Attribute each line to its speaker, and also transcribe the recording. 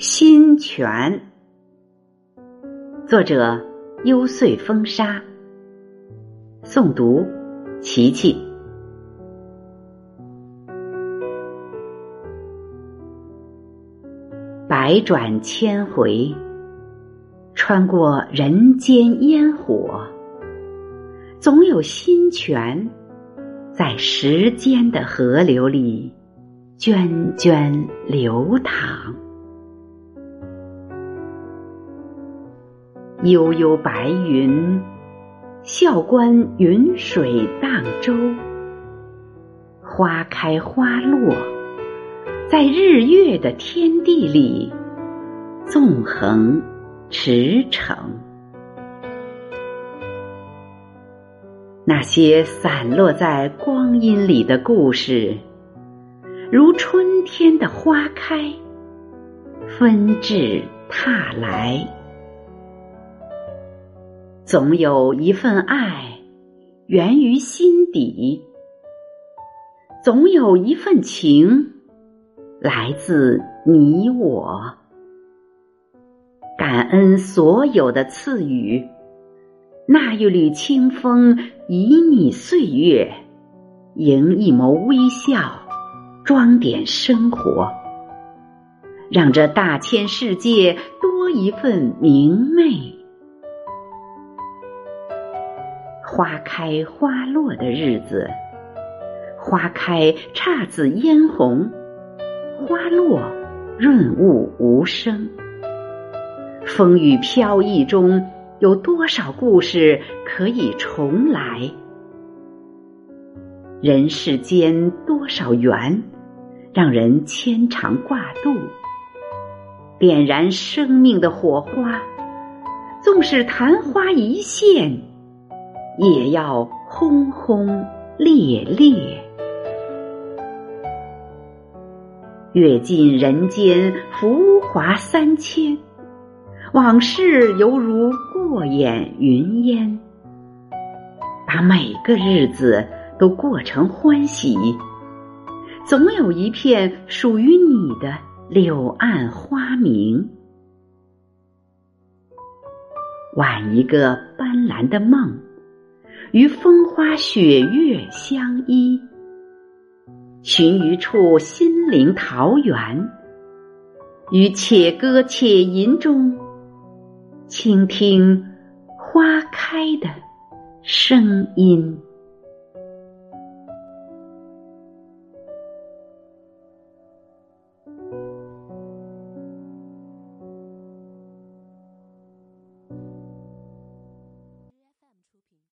Speaker 1: 新泉，作者幽邃风沙，诵读琪琪。百转千回，穿过人间烟火，总有新泉在时间的河流里涓涓流淌。悠悠白云，笑观云水荡舟。花开花落，在日月的天地里纵横驰骋。那些散落在光阴里的故事，如春天的花开，纷至沓来。总有一份爱源于心底，总有一份情来自你我。感恩所有的赐予，那一缕清风旖旎岁月，迎一眸微笑，装点生活，让这大千世界多一份明媚。花开花落的日子，花开姹紫嫣红，花落润物无声。风雨飘逸中，有多少故事可以重来？人世间多少缘，让人牵肠挂肚。点燃生命的火花，纵使昙花一现。也要轰轰烈烈，阅尽人间浮华三千，往事犹如过眼云烟。把每个日子都过成欢喜，总有一片属于你的柳暗花明。挽一个斑斓的梦。与风花雪月相依，寻一处心灵桃源，于且歌且吟中，倾听花开的声音。